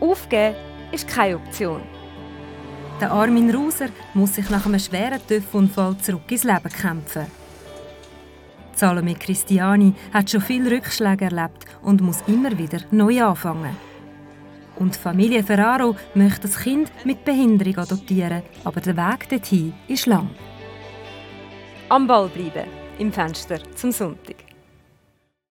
Aufgeben ist keine Option. Der Armin Ruser muss sich nach einem schweren TÜV-Unfall zurück ins Leben kämpfen. Salome Christiani hat schon viele Rückschläge erlebt und muss immer wieder neu anfangen. Und die Familie Ferraro möchte das Kind mit Behinderung adoptieren, aber der Weg dorthin ist lang. Am Ball bleiben, im Fenster zum Sonntag.